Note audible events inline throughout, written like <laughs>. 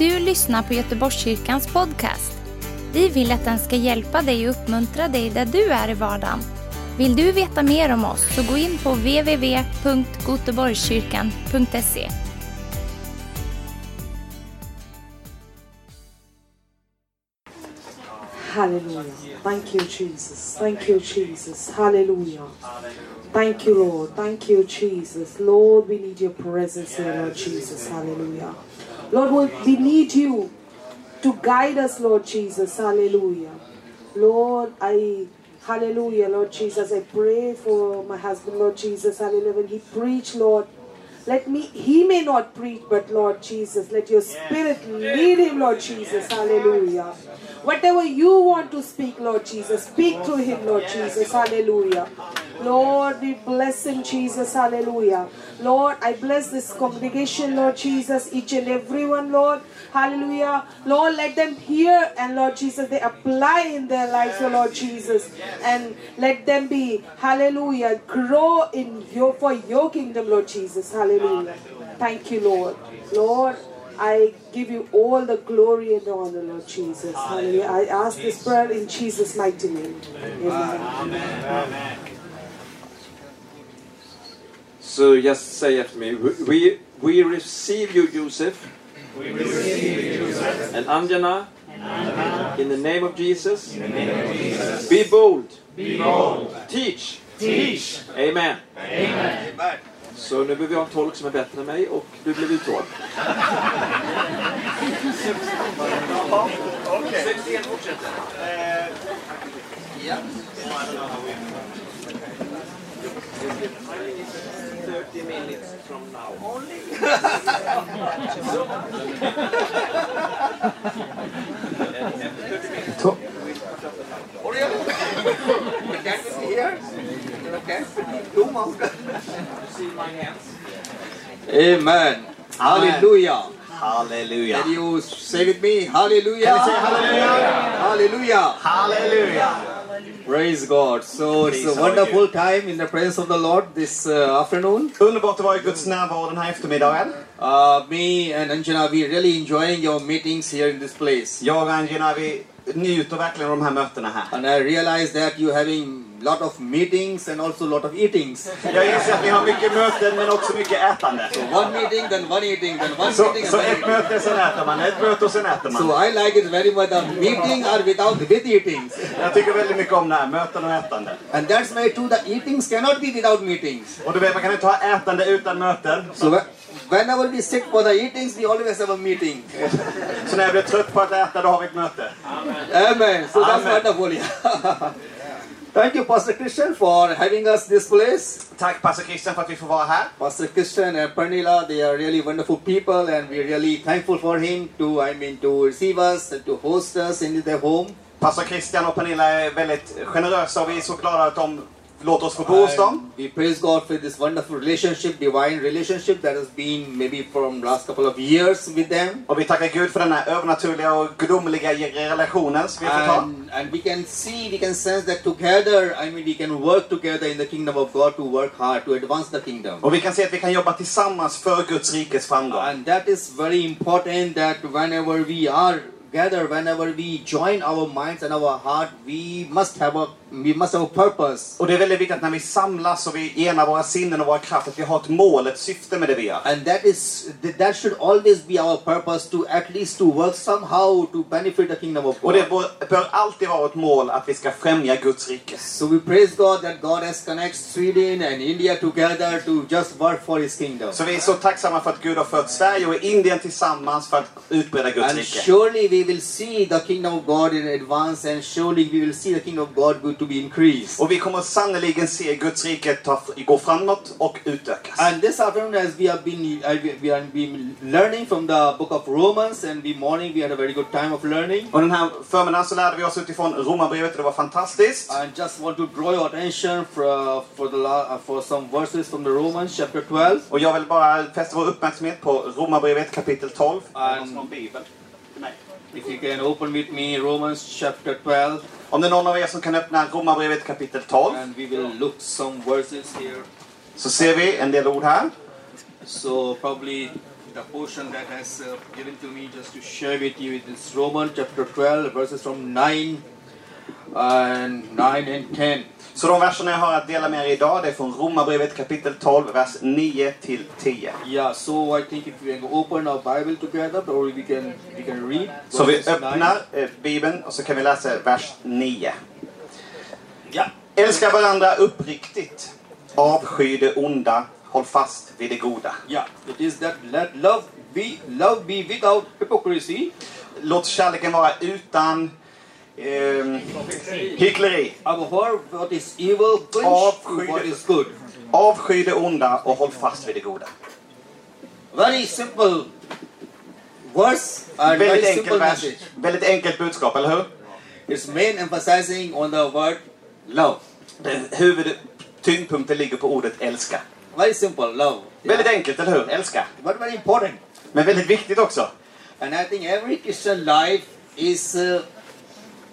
du lyssnar på Göteborgskyrkans podcast. Vi vill att den ska hjälpa dig och uppmuntra dig där du är i vardagen. Vill du veta mer om oss så gå in på www.goteborgskyrkan.se. Hallelujah. Thank you, Jesus. Thank you, Jesus. Hallelujah. Thank you, Lord. Thank you, Jesus. Lord, we need your presence here, Lord Jesus. Hallelujah. Lord, we- need you to guide us, Lord Jesus. Hallelujah. Lord, I, hallelujah, Lord Jesus, I pray for my husband, Lord Jesus. Hallelujah. When he preach, Lord, let me, he may not preach, but Lord Jesus, let your spirit lead him, Lord Jesus. Hallelujah. Whatever you want to speak, Lord Jesus, speak through him, Lord Jesus. Hallelujah. Lord, we bless him, Jesus. Hallelujah. Lord, I bless this congregation, Lord Jesus, each and everyone, Lord. Hallelujah. Lord, let them hear and Lord Jesus, they apply in their lives, oh Lord Jesus. And let them be, hallelujah, grow in your for your kingdom, Lord Jesus. Hallelujah. Thank you, Lord. Lord, I give you all the glory and the honor, Lord Jesus. Hallelujah. I ask this prayer in Jesus' mighty name. Amen. Amen. So just say after me, we, we receive you, Joseph. And Anjana. And Anjana. In the name of Jesus. In the name of Jesus. Be bold. Be bold. Teach. Teach. Amen. Amen. Så nu behöver jag en tolk som är bättre än mig och du blev utvald. Sextén fortsätter. Thirty minutes from now. Only? so, oh, really? You can't see my hands? Amen. Hallelujah. Hallelujah. Can you say with me? Hallelujah. Can we say hallelujah? Hallelujah. Hallelujah. Praise God. So it's a wonderful time in the presence of the Lord this uh, afternoon. Underbart att vara i Guds närvaro den här eftermiddagen. Uh, me and Anjana, we really enjoying your meetings here in this place. Jag och Angela, vi njuter verkligen av de här mötena här. And I realize that you having lot of meetings and also lot of eatings. <laughs> Jag inser att ni har mycket möten men också mycket ätande. One meeting, then one eating, then one Så, meeting, så one ett eating. möte, sen äter man. Ett möte och sen äter man. So I like it very much. The meeting or without with eatings. Jag tycker väldigt mycket om det här, möten och ätande. And that's why too the eatings cannot be without meetings. Och du vet, man kan inte ha ätande utan möten. So whe- whenever we sit for the eatings, we always have a meeting. Så när jag blir trött på att äta, då har vi ett möte. Amen. So that's Amen. wonderful. Yeah. <laughs> Thank you, Pastor Christian, for having us this place. Tack pastor Christian för att vi får vara här. Pastor Christian and Pernilla, they are really wonderful people, and we're really thankful for him to, I mean, to receive us and to host us in their home. Pastor Christian och Pernilla är väldigt generösa och vi är så glada att de låter oss få bo hos dem. We praise God for this wonderful relationship, divine relationship that has been maybe from last couple of years with them. Och vi tackar Gud för denna övernaturliga och gudomliga relationen som vi får ta. And, and we can see, we can sense that together, I mean, we can work together in the kingdom of God to work hard to advance the kingdom. Och vi kan se att vi kan jobba tillsammans för Guds rikes framgång. And that is very important that whenever we are gather, whenever we join our minds and our heart, we must have a we must have a purpose. Och det är väldigt viktigt att när vi samlas och vi enar våra sinnen och våra krafter, att vi har ett mål, ett syfte med det vi gör. And that is that should always be our purpose to at least to work somehow to benefit the kingdom of Och God. det bör, bör alltid vara ett mål att vi ska främja Guds rike. So we praise God that God has connected Sweden and India together to just work for His kingdom. Så vi är så tacksamma för att Gud har fört Sverige och Indien tillsammans för att utbreda Guds And rike. surely we will see the kingdom of God in advance, and surely we will see the kingdom of God go to be increased. Och vi kommer sannoliken se Guds rike ta, gå framåt och utökas. And this afternoon, as we have been, we- have been learning from the book of Romans, and we morning we had a very good time of learning. Och den här förmiddagen så lärde vi oss utifrån Romarbrevet och det var fantastiskt. I just want to draw your attention for for the uh, for some verses from the Romans chapter 12. Och jag vill bara fästa vår uppmärksamhet på Romarbrevet kapitel 12. And-. If you can open with me Romans chapter 12, Om det är någon av er som kan öppna Romarbrevet kapitel 12 and we will look some verses here. så ser vi en del ord här. So probably the portion that has uh, given to me just to share with you. is Romans chapter 12, verses from 9 and 9 and 10. Så de verserna jag har att dela med er idag, det är från Romarbrevet kapitel 12, vers 9 till 10. Yeah, so I think if we can open our Bible together, or we can we can read. Så vi verses 9. öppnar eh, Bibeln och så kan vi läsa vers 9. Yeah. Älska varandra uppriktigt. Avsky det onda. Håll fast vid det goda. Yeah, it is that let love be love be without hypocrisy. Låt kärleken vara utan ehm, hyckleri. Abhor what is evil, cling Avsky what det- is good. Avsky det onda och håll fast vid det goda. Very simple verse and very Väldigt simple enkel vers, message. väldigt enkelt budskap, eller hur? It's main emphasizing on the word love. Huvud, tyngdpunkten ligger på ordet älska. Very simple, love. Väldigt enkelt, eller hur? Älska. But very important. Men väldigt viktigt också. And I think every Christian life is uh,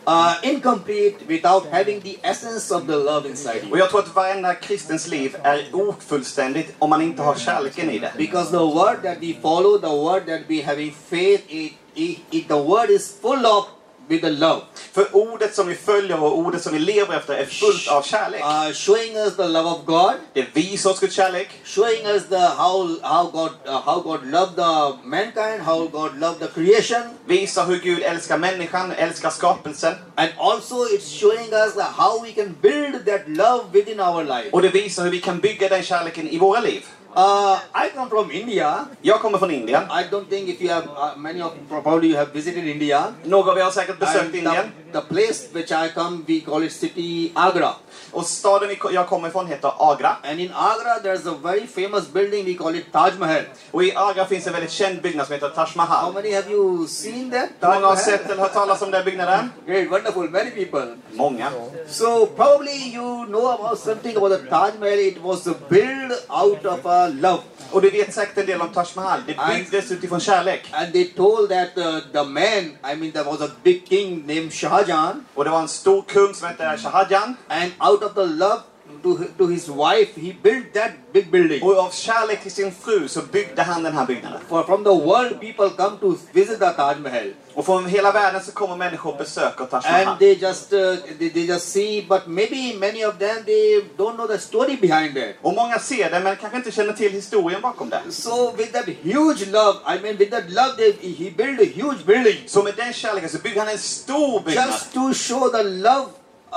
uh, incomplete without having the essence of the love inside Och you. jag tror att varenda kristens liv är ofullständigt om man inte har kärleken i det. Because the word that we follow, the word that we having faith, it, it, it, the word is full of with the love. För ordet som vi följer och ordet som vi lever efter är fullt av kärlek. Uh, showing us the love of God, Det visar oss Guds kärlek. showing us the how how God uh, how God loved the mankind, how God loved the creation, Visar hur Gud älskar människan, älskar skapelsen. and also it's showing us how we can build that love within our life. Och det visar hur vi kan bygga den kärleken i våra liv. Uh, I come from India. Jag kommer from India. I don't think if you have uh, many of probably you have visited India. Några av er har säkert besökt And Indien. the, the place which I come, we call it city Agra. Och staden jag kommer ifrån heter Agra. And in Agra, there's a very famous building. We call it Taj Mahal. Och i Agra finns en väldigt känd byggnad som heter Taj Mahal. How many have you seen that? Taj många har sett eller hört talas om den byggnaden? <laughs> Great, wonderful, many people. Många. So probably you know about something about the Taj Mahal. It was built out of love. Och du vet säkert en del om Taj Mahal. Det byggdes utifrån kärlek. And they told that uh, the man, I mean, there was a big king named Shah Jahan, Och det var en stor kung som hette Shahjahan. and out of the love to, to his wife, he built that big building. Och av kärlek till sin fru så byggde han den här byggnaden. For from the world, people come to visit the Taj Mahal, Och från hela världen så kommer människor och besöker Taj Mahal. and they just uh, they, they just see. But maybe many of them they don't know the story behind it. Och många ser det men kanske inte känner till historien bakom det. So with that huge love, I mean, with that love, they, he built a huge building Så med den kärleken så byggde han en stor byggnad. just to show the love,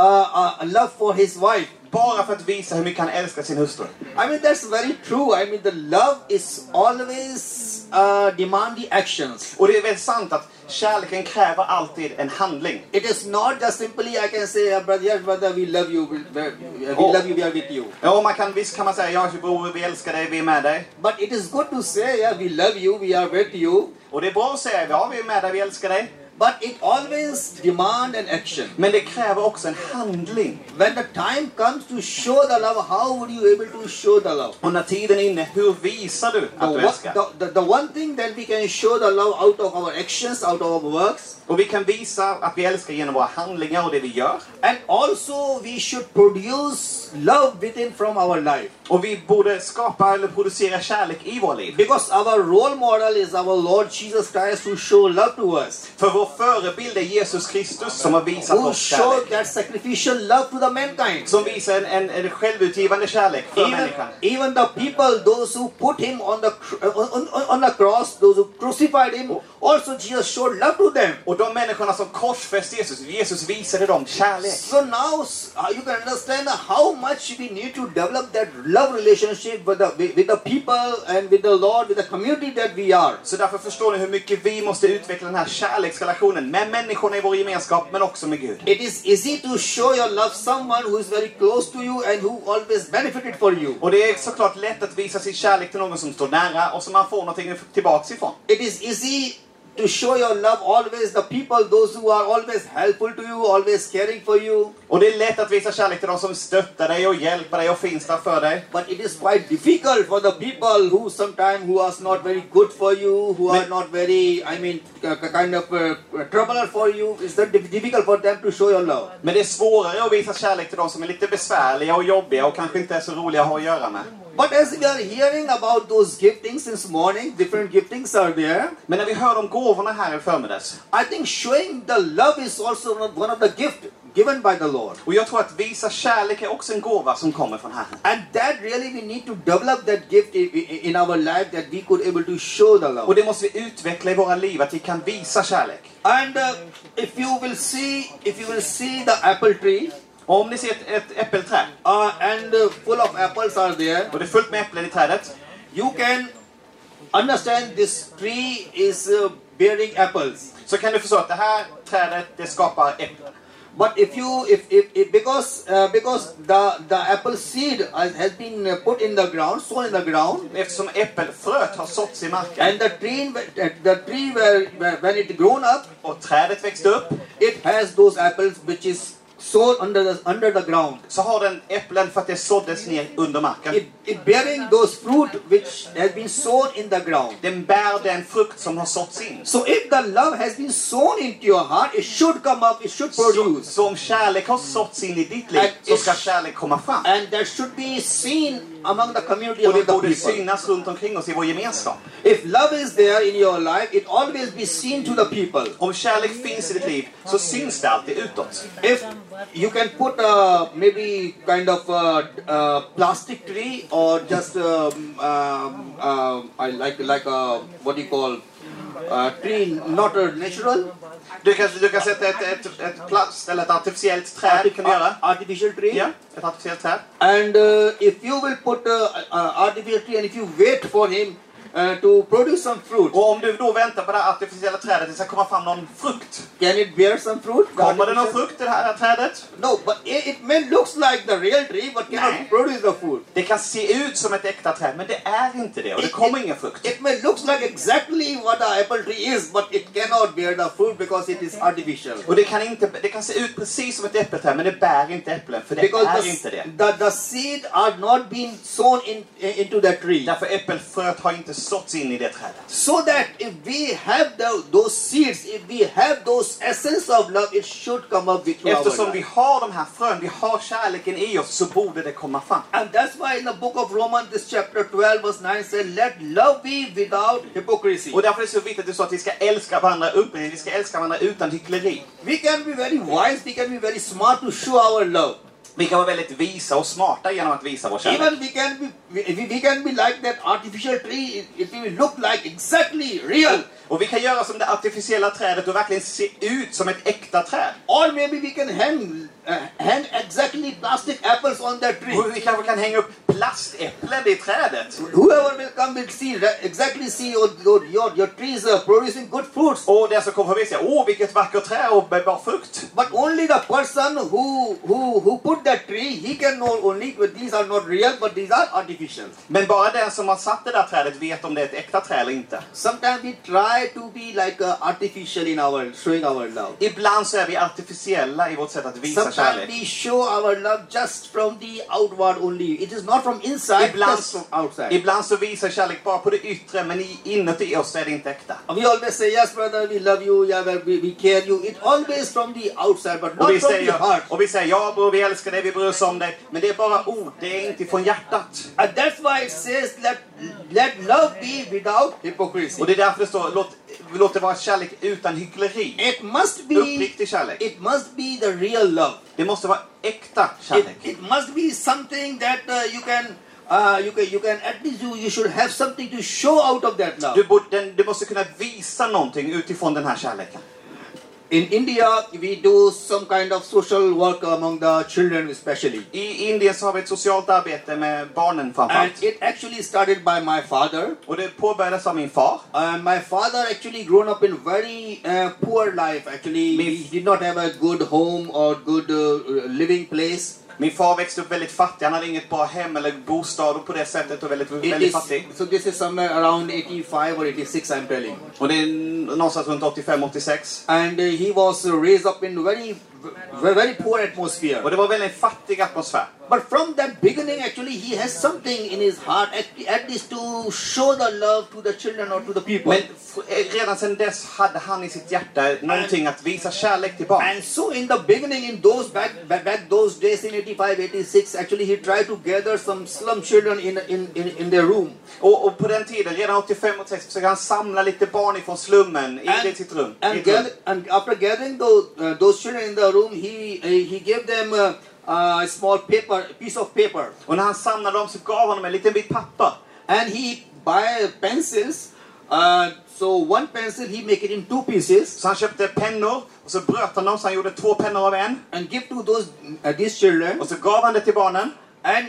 uh, uh, love for his wife. Bara för att visa hur mycket han älskar sin hustru. I mean, that's very true. I mean, the love is always uh, demand the actions. Och det är väl sant att kärleken kräver alltid en handling. It is not just simply I can say, uh, brother, yes, brother, we love you, we, we we Oh. love you, we are with you. Ja, man kan, visst kan man säga ja bror, vi älskar dig, vi är med dig. But it is good to say, yeah, we love you, we are with you. Och det är bra att säga ja, vi är med dig, vi älskar dig. But it always demand an action. Men det kräver också en handling. When the time comes to show the love, how would you able to show the love? Och när tiden är inne, hur visar du The, att du one- älskar? the, the, the one thing that we can show the love out of our actions, out of our works, Och vi kan visa att vi älskar genom våra handlingar och det vi gör. and also we should produce love within from our life. Och vi borde skapa eller producera kärlek i våra liv. Because our role model is our Lord Jesus Christ who show love to us. För vår förebild är Jesus Kristus som har visat Who oss showed kärlek. that sacrificial love to the mankind. Som visar en, en, en självutgivande kärlek för Even, människan. even the people, those who put him on the on, on, the cross, those who crucified him, also Jesus showed love to them. Och de människorna som korsfäste Jesus, Jesus visade dem kärlek. So now uh, you can understand how much we need to develop that love relationship with the, with, with the people and with the Lord, with the community that we are. Så därför förstår ni hur mycket vi måste utveckla den här kärleksrelationen med människorna i vår gemenskap, men också med Gud. It is easy to show your love someone who is very close to you and who always benefited for you. Och det är såklart lätt att visa sin kärlek till någon som står nära och som man får någonting tillbaks ifrån. It is easy to show your love always the people, those who are always helpful to you, always caring for you. Och det är lätt att visa kärlek till de som stöttar dig och hjälper dig och finns där för dig. But it is quite difficult for the people who sometimes who are not very good for you, who are not very, I mean, kind of uh, troubler for you. It's difficult for them to show your love. Men det är svårare att visa kärlek till de som är lite besvärliga och jobbiga och kanske inte är så roliga att ha att göra med. But as we are hearing about those giftings this morning, different giftings are there. Men när vi hör om gåvorna här i förmiddags. I think showing the love is also one of- the gift given by the Lord. Och jag tror att visa kärlek är också en gåva som kommer från Herren. And that really we need to develop that gift in our life that we could able to show the Och love. det måste vi utveckla i våra liv, att vi kan visa kärlek. And uh, if you will see, if you will see the apple tree, Och om ni ser ett, ett äppelträd uh, and uh, full of apples are there, och det är fullt med äpplen i trädet. you can understand this tree is uh, bearing apples. Så kan du förstå att det här trädet, det skapar äpplen. But if you, if, if, if because uh, because the the apple seed has been put in the ground, sown in the ground, Eftersom äppelfröet har såtts i marken. and the tree, the tree where, where when it grown up, och trädet växte upp, it has those apples which is sown under the under the ground. så har den äpplen för att det såddes ner under marken. It, it bearing those fruit which has been sown in the ground. Den bär den frukt som har såtts in. So if the love has been sown into your heart, it should come up, it should Så, produce. så om kärlek har såtts in i ditt liv så ska kärlek komma fram. And that should be seen among the community, Och det borde synas runt omkring oss i vår gemenskap. If love is there in your life, it always be seen to the people. Om kärlek finns i ditt liv så syns det alltid utåt. If you can put a maybe kind of a, a plastic tree or just um, um, uh, I like like a what do you call a tree not a natural Du kan, du kan sätta ett, ett, ett plast eller ett artificiellt träd. Kan göra? artificial tree. Ja, ett artificiellt träd. And uh, if you will put a artificial tree and if you wait for him uh, to produce some fruit, Och om du då väntar på det här artificiella trädet, det ska komma fram någon frukt. can it bear some fruit? Kommer det någon frukt i det här trädet? No, but it, it may looks like the real tree, but cannot Nej. produce the fruit. Det kan se ut som ett äkta träd, men det är inte det. Och det kommer ingen frukt. It may looks like exactly what the apple tree is, but it cannot bear the fruit because it is artificial. Och det kan, inte, det kan se ut precis som ett äppelträd, men det bär inte äpplen, för det Because är the, inte det. the, the seed are not being sown in, into the tree. Därför äppelfröet har inte såtts in i det trädet. So that if we have the, those seeds, if we have those essence of love, it should come up with Eftersom vi har de här frön, vi har kärleken i oss, så borde det komma fram. And that's why in the book of Romans, this chapter 12, verse 9 says, Let love be without hypocrisy. Och därför är det så viktigt att det står att vi ska älska varandra uppriktigt, vi ska älska varandra utan hyckleri. We can be very wise, we can be very smart to show our love. Vi kan vara väldigt visa och smarta genom att visa vår kärlek. Even we can be we, we can be like that artificial tree. It, will look like exactly real. Och vi kan göra som det artificiella trädet och verkligen se ut som ett äkta träd. Or maybe we can hang uh, hang exactly plastic apples on that tree. Och vi kanske kan hänga upp plastäpplen i trädet. Whoever will come will see exactly see your your your, trees are producing good fruits. Och den som kommer förbi säger åh vilket vackert träd och med bra frukt. But only the person who who who put that tree, he can know only but these are not real, but these are artificial. Men bara den som har satt det där trädet vet om det är ett äkta träd eller inte. Sometimes we try to be like uh, artificial in our showing our love. Ibland så är vi artificiella i vårt sätt att visa Sometimes kärlek. we show our love just from the outward only. It is not from inside, Ibland from outside. ibland så visar kärlek bara på det yttre men i, inuti oss är det inte äkta. we always say, yes, brother, we love you, yeah, we, we care you. It always from the outside, but not vi, from the säger, heart. och vi säger ja bror vi älskar dig, vi bryr oss om dig. Men det är bara ord, det är inte från hjärtat. And that's why it says, let, let love be without hypocrisy. Och det är därför det står låt, låt det vara kärlek utan hyckleri. It must be, Uppriktig kärlek. it must be the real love. Det måste vara äkta It, kärlek. it must be something that uh, you can, uh, you can, you can at least you, you should have something to show out of that love. Du, borde, den, du måste kunna visa någonting utifrån den här kärleken. In India, we do some kind of social work among the children, especially. I Indien så har vi ett socialt arbete med barnen And it actually started by my father. Och det påbörjades av min far. And my father actually grown up in very uh, poor life. Actually, Me- he did not have a good home or good uh, living place. Min far växte upp väldigt fattig. Han hade inget bra hem eller bostad och på det sättet och väldigt, väldigt is, fattig. so this is somewhere around 85 or 86, I'm telling. Och det är någonstans runt 85-86. And uh, he was uh, raised up in very very poor atmosphere. Och det var väldigt fattig atmosfär. But from that beginning, actually, he has something in his heart, at, least to show the love to the children or to the people. Men eh, redan sedan dess hade han i sitt hjärta någonting att visa kärlek till barn. And so in the beginning, in those back, back back those days in 85, 86, actually he tried to gather some slum children in in, in, in their room. Och, och på den tiden, redan 85 och 86, försökte han samla lite barn ifrån slummen i And, sitt rum. and, gather, and after gathering those, uh, those children in the room, he uh, he gave them uh, a small paper, piece of paper, Och när han samlade dem så gav honom en liten bit papper. and he buy pencils. Uh, so one pencil he make it in two pieces Så han köpte pennor och så bröt han dem så han gjorde två pennor av en. and give to those uh, these children Och så gav han det till barnen and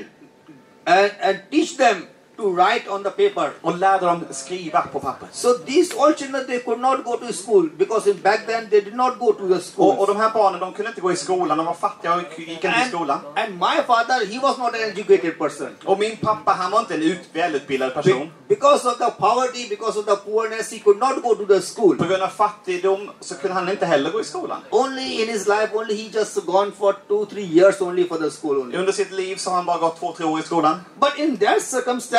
and and teach them to write on the paper. och lärde dem skriva på papper. So these all children they could not go to school because in back then they did not go to the school. Och, och de här barnen de kunde inte gå i skolan, de var fattiga och gick inte i and, skolan. and my father he was not an educated person. Och min pappa han var inte en ut, välutbildad Be- person. because of the poverty, because of the poorness, he could not go to the school. På grund av fattigdom så kunde han inte heller gå i skolan. Only in his life, only he just gone for two, three years only for the school only. Under sitt liv så har han bara gått två, tre år i skolan. But in that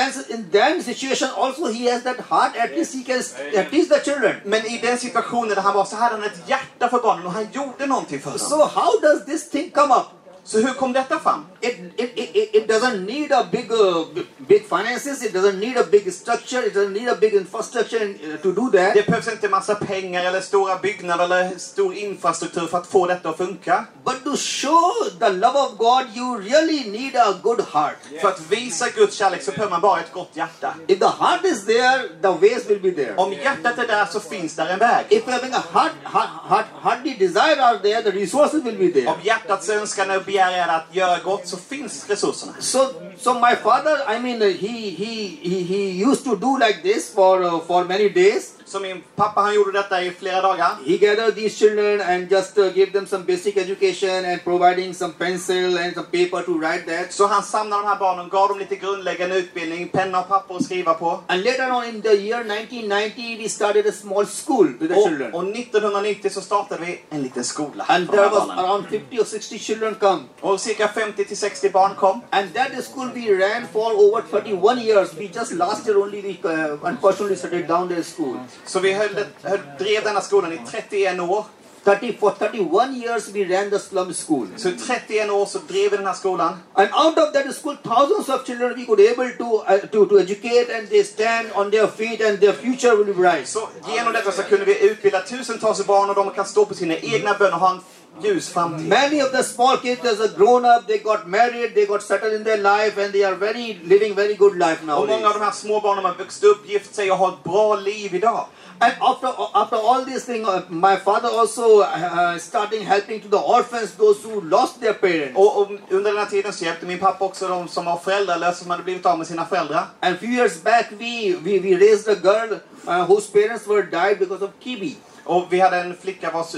circumstances, in that situation, also he has that heart. At least he can uh, teach the children. Men i den situationen där han var så hade han ett hjärta för barnen och han gjorde någonting för dem. So how does this thing come up? Så hur kom detta fram? It, it, it, it- doesn't need a big uh, big finances. It doesn't need a big structure. It doesn't need a big infrastructure uh, to do that. Det behövs inte massa pengar eller stora byggnader eller stor infrastruktur för att få detta att funka. But to show the love of God, you really need a good heart. För att visa Guds kärlek så behöver man bara ett gott hjärta. If the heart is there, the ways will be there. Om hjärtat är där så finns där en väg. If having a heart, heart, heart, heartly desire are there, the resources will be there. Om hjärtats önskan och begär är att göra gott så finns resurserna. So, so my father, I mean, he he he he used to do like this for uh, for many days. Så min pappa han gjorde detta i flera dagar. He gathered these children and just uh, gave them some basic education and providing some pencil and some paper to write that. Så han samlade de här barnen, gav dem lite grundläggande utbildning, penna och papper att skriva på. And later on in the year 1990, we started a small school with the Och, children. och 1990 så startade vi en liten skola And there was barnen. around 50 or 60 children come. Och cirka 50 till 60 barn kom. And that school we ran for over 31 years. We just last year only we uh, unfortunately shut it down the school. Så vi höll, höll, drev denna skolan i 31 år. 30 for 31 years we ran the slum school. Så i 31 år så drev vi den här skolan. And out of that school, thousands of children we could able to uh, to, to educate and they stand on their feet and their future will be bright. Så genom detta så kunde vi utbilda tusentals barn och de kan stå på sina egna ben och ha en ljus framtid. Many of the small kids as a grown up, they got married, they got settled in their life, and they are very living very good life Och många av de här små barnen har vuxit upp, gift sig och har ett bra liv idag. And after after all these things, uh, my father also uh, starting helping to the orphans, those who lost their parents. Och, och under den här tiden så hjälpte min pappa också de som var föräldralösa, som hade blivit av med sina föräldrar. And few years back, we we, we raised a girl uh, whose parents were died because of TB. Och vi hade en flicka vars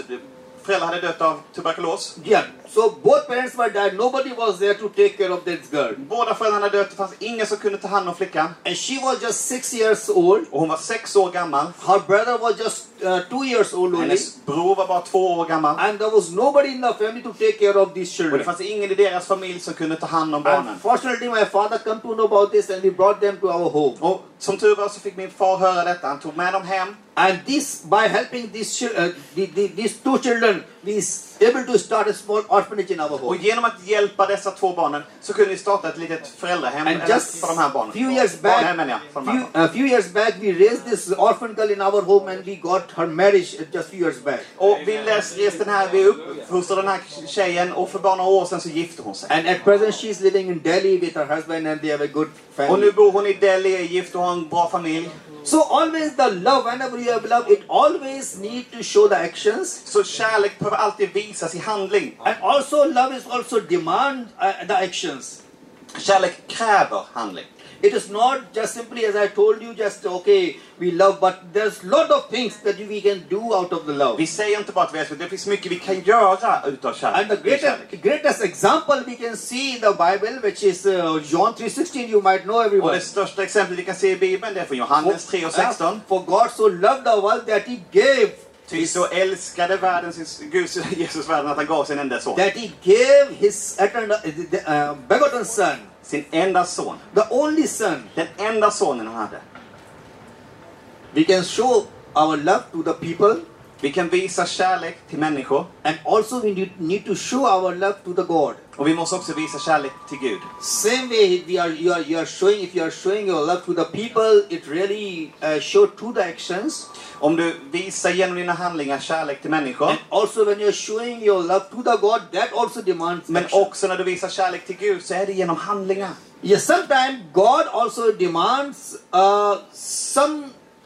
föräldrar hade dött av tuberkulos. Yeah. So both parents were dead. Nobody was there to take care of this girl. Båda föräldrarna dött, det fanns ingen som kunde ta hand om flickan. And she was just six years old. Och hon var sex år gammal. Her brother was just uh, two years old only. Hennes bror var bara två år gammal. And there was nobody in the family to take care of these Och det children. fanns ingen i deras familj som kunde ta hand om barnen. Unfortunately, my father come to know about this and he brought them to our home. Och som tur var så fick min far höra detta. Han tog med dem hem. And this, by helping these, uh, the, the, these two children, we able to start a small orphanage in our Och home. genom att hjälpa dessa två barnen så kunde vi starta ett litet föräldrahem And just för de här barnen. few years Barnhem back, menar jag. För de här few, barnen. a few years back, we raised this orphan girl in our home and we got her marriage uh, just few years back. Och vi reste den här, vi uppfostrade den här tjejen och för bara några år sedan så gifte hon sig. And at present, she's living in Delhi with her husband and they have a good Och nu family. bor hon i Delhi, är gift och har en bra familj. So always the love, whenever you have love, it always need to show the actions. Så kärlek behöver alltid visas i handling. And also love is also demand uh, the actions. Kärlek kräver handling. It is not just simply as I told you, just okay, we love, but there's lot of things that we can do out of the love. Vi säger inte bara att vi älskar, det finns mycket vi kan göra utav kärlek. And the greatest, greatest example we can see in the Bible, which is uh, John 3.16, you might know Och everyone. det största exemplet vi kan se i Bibeln det är från Johannes 3 och Yeah, For God so loved the world that he gave Ty så älskade världen sin, Gud, Jesus världen att han gav sin enda son. that he gave his eternal, uh, begotten son, Sin enda son. the only son, Den enda sonen han hade. we can show our love to the people Vi kan visa kärlek till människor. and also we need, need to show our love to the God. Och vi måste också visa kärlek till Gud. Same way we are, you are, you are showing, if you are showing your love to the people, it really uh, show through the actions. Om du visar genom dina handlingar kärlek till människor. And also when you are showing your love to the God, that also demands Men action. också när du visar kärlek till Gud så är det genom handlingar. Yes, sometimes God also demands uh, some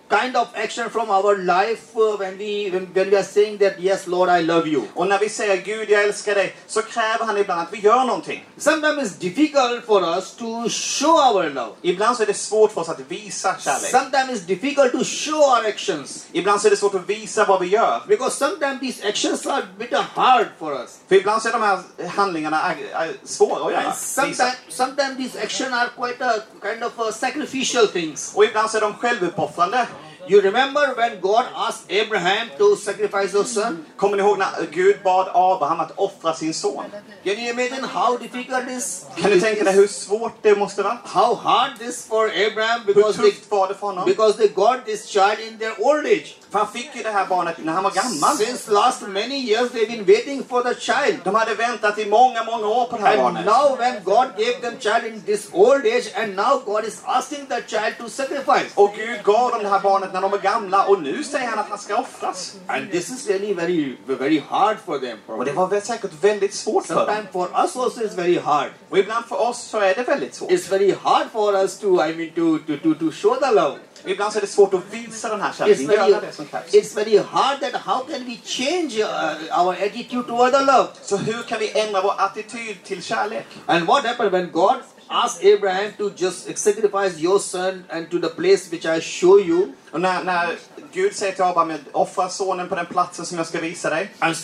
kind of action from our life uh, when we when, when we are saying that yes, Lord, I love you. Och när vi säger Gud jag älskar dig så kräver han ibland att vi gör någonting. Sometimes it's difficult for us to show our love. Ibland så är det svårt för oss att visa kärlek. Sometimes it's difficult to show our actions Ibland så är det svårt att visa vad vi gör. because sometimes these actions are a bit hard for us. För ibland så är de här handlingarna är, är svåra att göra. Sometimes, sometimes these actions are quite a kind of a sacrificial things. Och ibland så är de självuppoffrande. You remember when God asked Abraham to sacrifice his son? Kommer ni ihåg när Gud bad Abraham att offra sin son? Can you imagine how difficult this? Kan du tänka dig hur svårt det måste vara? How hard this for Abraham Hur because they tufft var det för honom? because they got this child in their old age. För han fick ju det här barnet när han var gammal. Since last many years they've been waiting for the child. De hade väntat i många, många år på det här And barnet. now when God gave them child in this old age and now God is asking the child to sacrifice. Och Gud gav dem det här barnet när de var gamla och nu säger han att han ska offras. And this is really very very hard for them. Och det var säkert väldigt svårt för dem. Sometimes for us also it's very hard. Och ibland för oss så är det väldigt svårt. It's very hard for us to I mean to to to, to show the love. Ibland så är det svårt att visa den här It's kärleken, very, göra det som krävs. it's very hard that how can we change uh, our attitude toward the love? Så hur kan vi ändra vår attityd till kärlek? And what happened when God asked Abraham to just sacrifice your son and to the place which I show you? Och när, när Gud säger till Abraham, offra sonen på den platsen som jag ska visa dig. And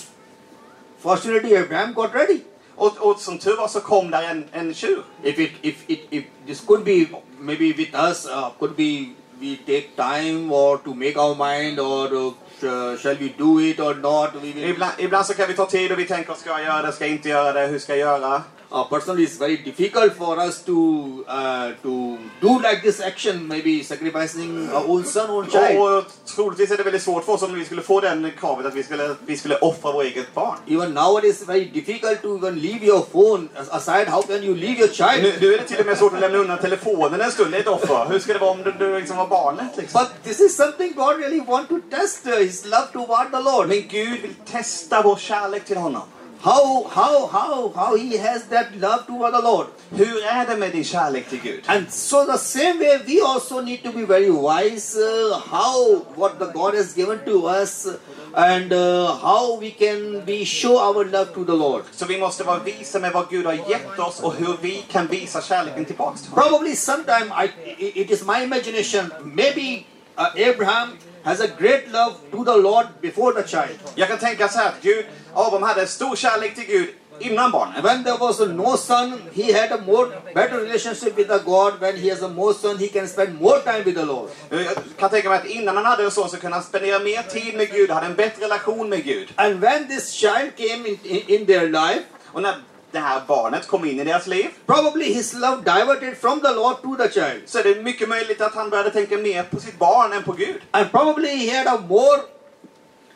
fortunately, Abraham got ready. Och, och som tur var så kom där en, en tjur. If it, if it, if this could be maybe with us, uh, could be we take time or to make our mind, or uh, shall we do it or not? We will. Ibland, ibland så kan vi ta tid och vi tänker, ska jag göra det, ska jag inte göra det, hur ska jag göra? Uh, personally, it's very difficult for us to uh, to do like this action, maybe sacrificing our own son, own child. Och, och troligtvis är det väldigt svårt för oss om vi skulle få den kravet att vi skulle, vi skulle offra vår eget barn. Even nowadays, it's very difficult to even leave your phone aside. How can you leave your child? Nu, nu är det till och med svårt att lämna undan telefonen en stund, är ett offer. Hur ska det vara om du, du liksom var barnet? Liksom? But this is something God really want to test uh, His love toward the Lord. Men Gud vill testa vår kärlek till honom. How how how how He has that love toward the Lord. Hur är det med din kärlek till Gud? And so the same way we also need to be very wise uh, how what the God has given to us and uh, how we can be show our love to the Lord. Så vi måste vara visa med vad Gud har gett oss och hur vi kan visa kärleken tillbaks till honom. Probably sometime I, it it is my imagination. Maybe uh, Abraham has a great love to the Lord before the child. Jag kan tänka så här att Gud, Abraham hade stor kärlek till Gud innan barnet. When there was no son, he had a more better relationship with the God. When he has a more son, he can spend more time with the Lord. Jag kan tänka mig att innan han hade en son så kunde han spendera mer tid med Gud, hade en bättre relation med Gud. And when this child came in, in, in their life, Och när det här barnet kom in i deras liv probably his love diverted from the Lord to the child. så är det mycket möjligt att han började tänka mer på sitt barn än på Gud. And probably he had a more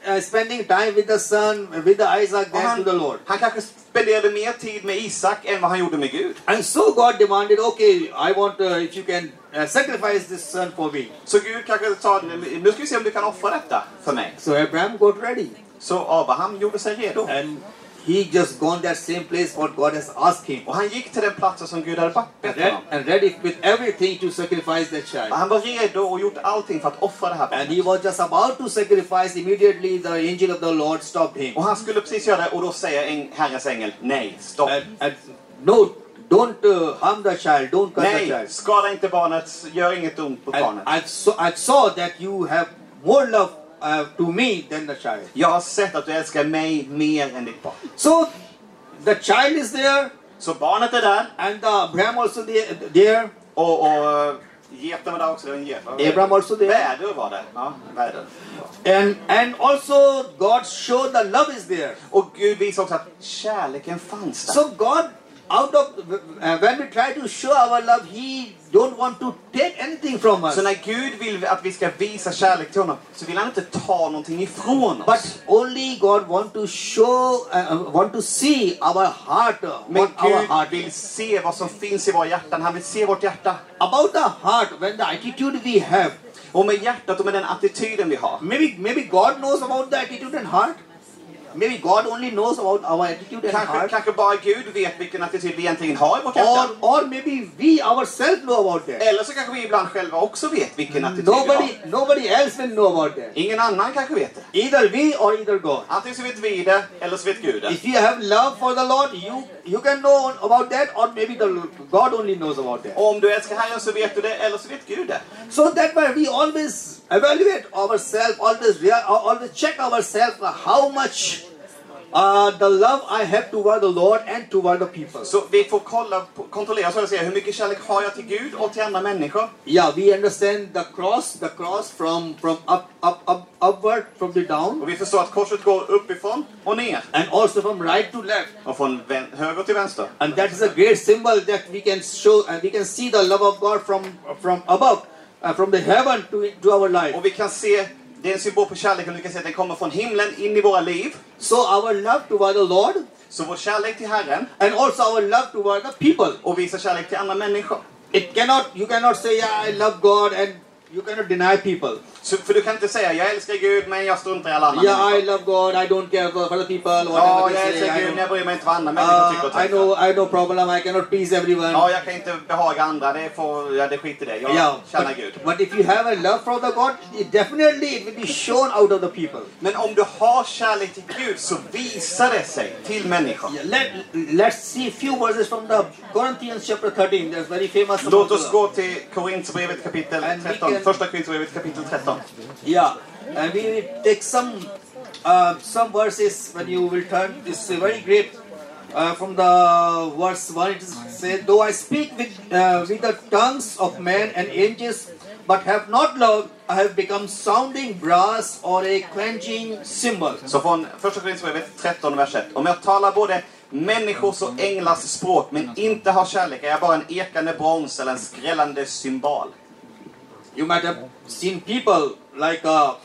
uh, spending time with the son, with the Isaac than han, to the Lord. han kanske spenderade mer tid med Isak än vad han gjorde med Gud. And so God demanded, okay, I want uh, if you can uh, sacrifice this son for me. Så Gud kanske sa, nu ska vi se om du kan offra detta för mig. So Abraham got ready. Så Abraham gjorde sig redo. And he just gone that same place what God has asked him. Och han gick till den platsen som Gud hade bett honom. and ready with everything to sacrifice that Och child. han var redo och gjort allting för att offra det här And he barnet. was just about to sacrifice. Immediately the angel of the Lord stopped him. Och han skulle precis göra det och då säger en Herrens ängel, nej, stopp. And, and no, don't uh, harm the child. Don't cut the Nej, child. skada inte barnet, gör inget ont på barnet. I saw, I saw that you have more love uh, to me than the child. Jag har sett att du älskar mig mer än ditt barn. So the child is there, Så barnet är där and the Abraham also there. och, och Geten var där också, en get. Abraham also there. Väder var det. Ja, väder. And, and also God showed the love is there. Och Gud visar också att kärleken fanns där. So God, out of uh, when we try to show our love, He don't want to take anything from us. Så när Gud vill att vi ska visa kärlek till honom så vill han inte ta någonting ifrån oss. But only God want to show, uh, want to see our heart, uh, Men what our Gud heart vill se vad som finns i våra hjärtan. Han vill se vårt hjärta. About the heart, when the attitude we have, Och med hjärtat och med den attityden vi har. maybe maybe God knows about the attitude and heart. Maybe God only knows about our attitude and Kanske, heart. kanske bara Gud vet vilken attityd vi egentligen har i vårt hjärta. Or, or maybe we ourselves know about that. Eller så kanske vi ibland själva också vet vilken attityd vi Nobody, har. nobody else will know about that. Ingen annan kanske vet det. Either we or either God. Antingen så vet vi det, eller så vet Gud det. If you have love for the Lord, you you can know about that, or maybe the God only knows about that. Och om du älskar Herren så vet du det, eller så vet Gud det. So that why we always evaluate ourselves, always always check ourselves how much uh, the love I have toward the Lord and toward the people. Så vi får kolla, kontrollera så att säga, hur mycket kärlek har jag till Gud och till andra människor. Yeah, we understand the cross, the cross from from up up up upward from the down, Och vi förstår att korset går uppifrån och ner. and also from right to left. Och från höger till vänster. And that is a great symbol that we can show and we can see the love of God from from above, uh, from the heaven to to our life. Och vi kan se, det är en symbol på kärleken, vi kan se att den kommer från himlen in i våra liv. So our love toward the Lord Så vår kärlek till Herren and also our love toward the people. och visa kärlek till andra människor. It cannot you cannot say yeah, I love God and you cannot deny people. Så, för du kan inte säga, jag älskar Gud men jag struntar i alla andra Yeah, I människor. love God. I don't care for other people. Ja, jag they say. älskar I Gud men don't- jag bryr mig inte vad andra människor tycker och Uh, I tänker. know I problem. I cannot please everyone. Ja, jag kan inte behaga andra, det får, ja, det skiter i det. Jag Yeah, känner Gud. but, but if you have a love for the God, it definitely it will be shown out of the people. Men om du har kärlek till Gud så visar det sig till människor. Yeah, let, let's see a few verses from the Corinthians chapter 13. There's very famous. Låt oss gå till Korinthierbrevet kapitel And we 13. Första Korinthierbrevet kapitel 13. Yeah, and we will take some uh, some verses when you will turn. This is very great. Uh, from the verse one, it is said, "Though I speak with uh, with the tongues of men and angels, but have not love, I have become sounding brass or a clenching cymbal." Så från första Korinthierbrevet 13, vers 1. Om jag talar både människors och änglars språk men inte har kärlek är jag bara en ekande brons eller en skrällande cymbal. You might have seen people like a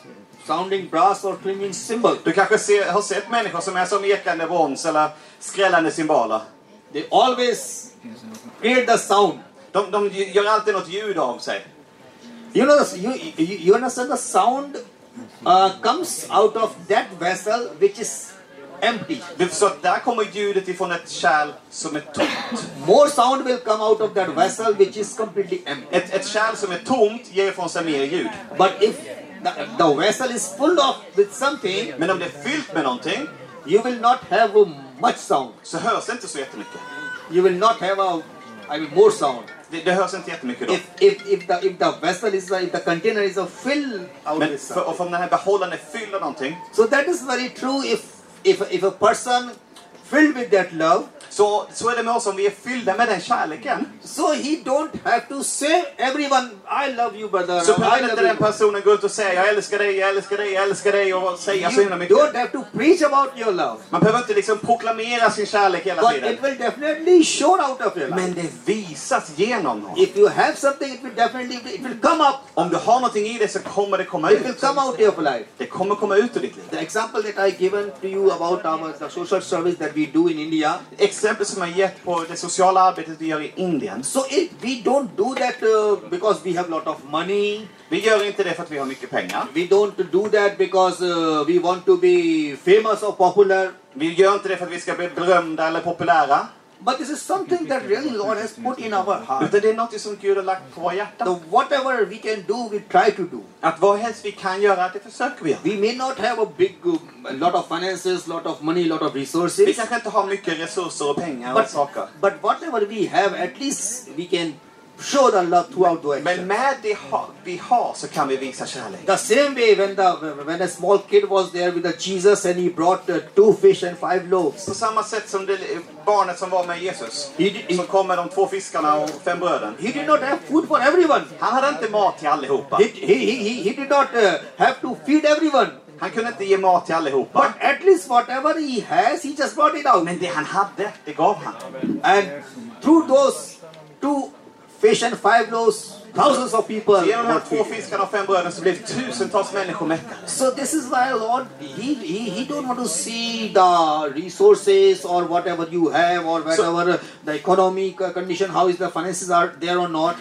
sounding brass or clanging cymbal. Du kanske ser, har sett människor som är som ekande brons eller skrällande cymbaler. They always create the sound. De, de gör alltid något ljud av sig. You know, you, you, you understand the sound uh, comes out of that vessel which is empty. Förstår att där kommer ljudet ifrån ett kärl som är tomt. More sound will come out of that vessel which is completely empty. Ett, ett kärl som är tomt ger ifrån sig mer ljud. But if the, the vessel is full of with something, Men om det är fyllt med någonting you will not have much sound. så hörs det inte så jättemycket. You will not have a, I mean, more sound. Det, det hörs inte jättemycket då. If if if the if the vessel is if the container is uh, filled out Men för, om den här behållaren är fylld av någonting So that is very true. If if if a person filled with that love, så, så är det med oss om vi är fyllda med den kärleken. so he don't have to say everyone, I love you, brother. Så behöver inte den you. personen gå ut och säga jag älskar dig, jag älskar dig, jag älskar dig och säga så himla You mycket. don't have to preach about your love, Man behöver inte liksom proklamera sin kärlek hela but tiden. it will definitely show out of your life. Men det visas genom honom. If you have something, it will definitely it will come up. Om du har någonting i dig så kommer det komma It will ut. come out of your life. Det kommer komma ut ur ditt liv. The example that I given to you about our the social service that we do in India. Exempel som jag gett på det sociala arbetet vi gör i Indien. So it, we don't do that uh, because we have lot of money. Vi gör inte det för att vi har mycket pengar. We don't do that because uh, we want to be famous or popular. Vi gör inte det för att vi ska bli berömda eller populära. But this is something that really Lord has put in our heart. Utan det är något som Gud har lagt på våra The whatever we can do, we try to do. Att vad helst vi kan göra, det försöker vi göra. We may not have a big, uh, a lot of finances, lot of money, lot of Vi resources. kanske inte har mycket resurser och pengar och But, saker. but whatever we have, at least we can show the love throughout the Men action. med det vi har så kan vi visa kärlek. The same way when the when a small kid was there with the Jesus and he brought uh, two fish and five loaves. På samma sätt som det barnet som var med Jesus. He, he, Som kom med de två fiskarna och fem bröden. he did not have food for everyone. Han hade inte mat till allihopa. He, he, he, he- did not uh, have to feed everyone. Han kunde inte ge mat till But at least whatever he has, he just brought it out. Men det han hade, det gav han. And through those two fish and five loaves, thousands of people. Genom de här två fiskarna och fem bröden så blev tusentals människor mättade. So this is why Lord, he, he, he don't want to see the resources or whatever you have or whatever uh, the economic uh, condition, how is the finances are there or not.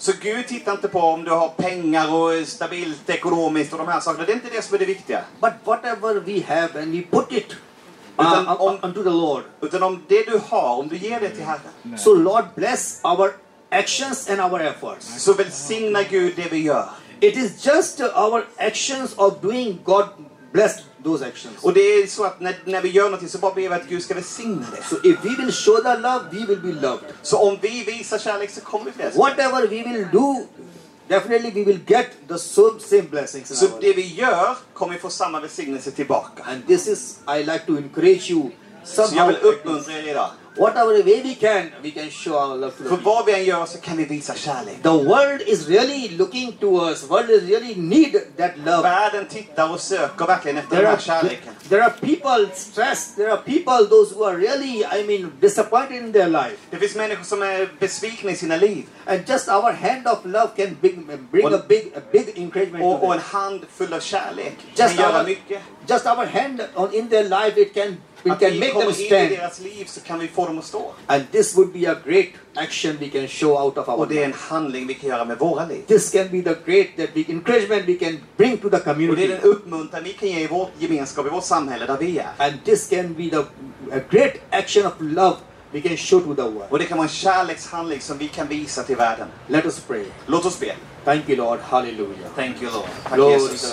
Så Gud tittar inte på om du har pengar och är stabilt ekonomiskt och de här sakerna. Det är inte det som är det viktiga. But whatever we have and we put it Utan uh, om- unto the Lord. Utan om det du har, om du ger det till Herren. So Lord bless our actions and our efforts. Så välsignar Gud det vi gör. It is just our actions of doing God bless those actions. Och det är så att när, när vi gör någonting så bara ber vi att Gud ska välsigna det. So if we will show the love, we will be loved. Så om vi visar kärlek så kommer vi bli älskade. Whatever we will do, definitely we will get the same blessings. In Så det vi gör kommer vi få samma välsignelse tillbaka. And this is, I like to encourage you. Så jag vill uppmuntra er idag. Whatever way we can, we can show our love to the För vad vi än gör så kan vi visa kärlek. The world is really looking to us. World is really need that love. Världen tittar och söker verkligen efter There den are, här kärleken. there are people stressed. There are people, those who are really, I mean, disappointed in their life. Det finns människor som är besvikna i sina liv. And just our hand of love can bring, bring Och- a big, a big encouragement Och, to och en them. hand full av kärlek kan Just göra our, mycket. just our hand on, in their life, it can, it Att can make them kommer in i stand. deras liv så kan vi få dem att stå. And this would be a great action we can show out of our Och det är en handling vi kan göra med våra liv. This can be the great that we, encouragement we can bring to the Och det är community. den uppmuntran vi kan ge i vår gemenskap, i vårt samhälle där vi är. And this can be the a great action of love we can show to the world. Och det kan vara en kärlekshandling som vi kan visa till världen. Let us pray. Låt oss be. Thank you, Lord. Hallelujah. Thank you Lord. Tack Lord, Jesus.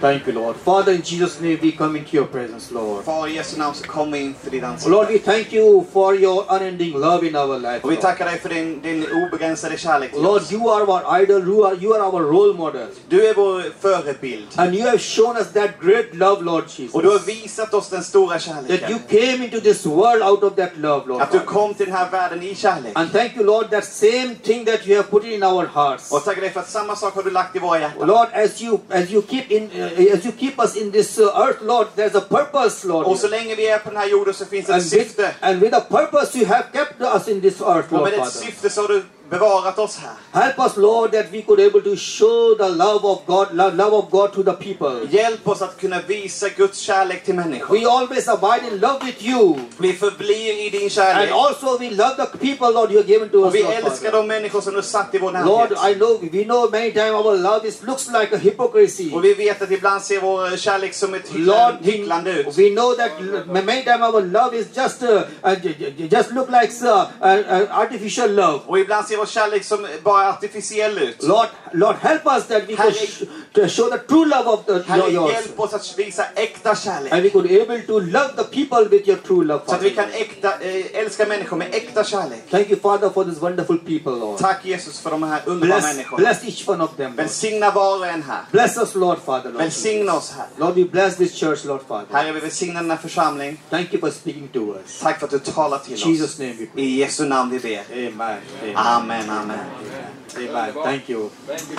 Thank you, Lord. Father, in Jesus' name, we come into your presence, Lord. Far i Jesu namn så kom vi in för ditt ansikte. Lord, we thank you for your unending love in our life. Och vi Lord. tackar dig för din, din obegränsade kärlek till Lord, oss. you are our idol. You are, you are our role model. Du är vår förebild. And you have shown us that great love, Lord Jesus. Och du har visat oss den stora That you kärleken. came into this world out of that love, Lord. Att du kom till den här världen i kärlek. And thank you, Lord, that same thing that you have put in our hearts. Och tackar dig för att samma sak har du lagt i våra hjärtan. Lord, as you as you keep in uh, as you keep us in this uh, earth, Lord, there's a purpose, Lord. Och så länge vi är på den här jorden så finns det And ett with, and with a purpose, you have kept us in this earth, Och Lord med ett Father. syfte så har du bevarat oss här. Help us, Lord, that we could able to show the love of God, love of God to the people. Hjälp oss att kunna visa Guds kärlek till människor. We always abide in love with you. Vi förblir i din And also we love the people, Lord, you have given to us, Och vi Lord, älskar de människor som du satt i vår Lord. I know, we know many times our love is looks like a hypocrisy. Och vi vet att ibland ser vår kärlek som ett Lord, we, hycklande ut. we know that many times our love is just uh, uh, just look like uh, uh, uh, artificial love. Och ibland ser vår kärlek som bara artificiell ut. Lord, Lord, help us that we could Herre- to show the true love of the, Herre, yours, hjälp oss att visa äkta kärlek. and we could able to love the people with your true love. Så att vi kan äkta, eh, älska människor med äkta kärlek. Thank you, Father, for this wonderful people, Lord. Tack Jesus för de här underbara Bless, människorna. bless each one of them. Lord. Välsigna var och en här. Bless us, Lord, Father. Lord. Välsigna oss här. Lord, we bless this church, Lord, Father. Herre, vi välsignar den här församlingen. Thank you for speaking to us. Tack för att du talar till Jesus' oss. name we pray. I Jesu namn vi ber. Amen. Amen. Amen, amen. Amen. Thank you. Thank you.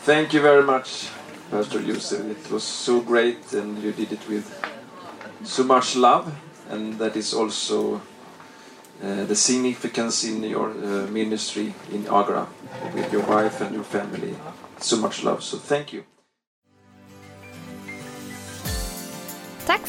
Thank you very much, Pastor Yusuf. It was so great, and you did it with so much love, and that is also uh, the significance in your uh, ministry in Agra with your wife and your family. So much love. So thank you.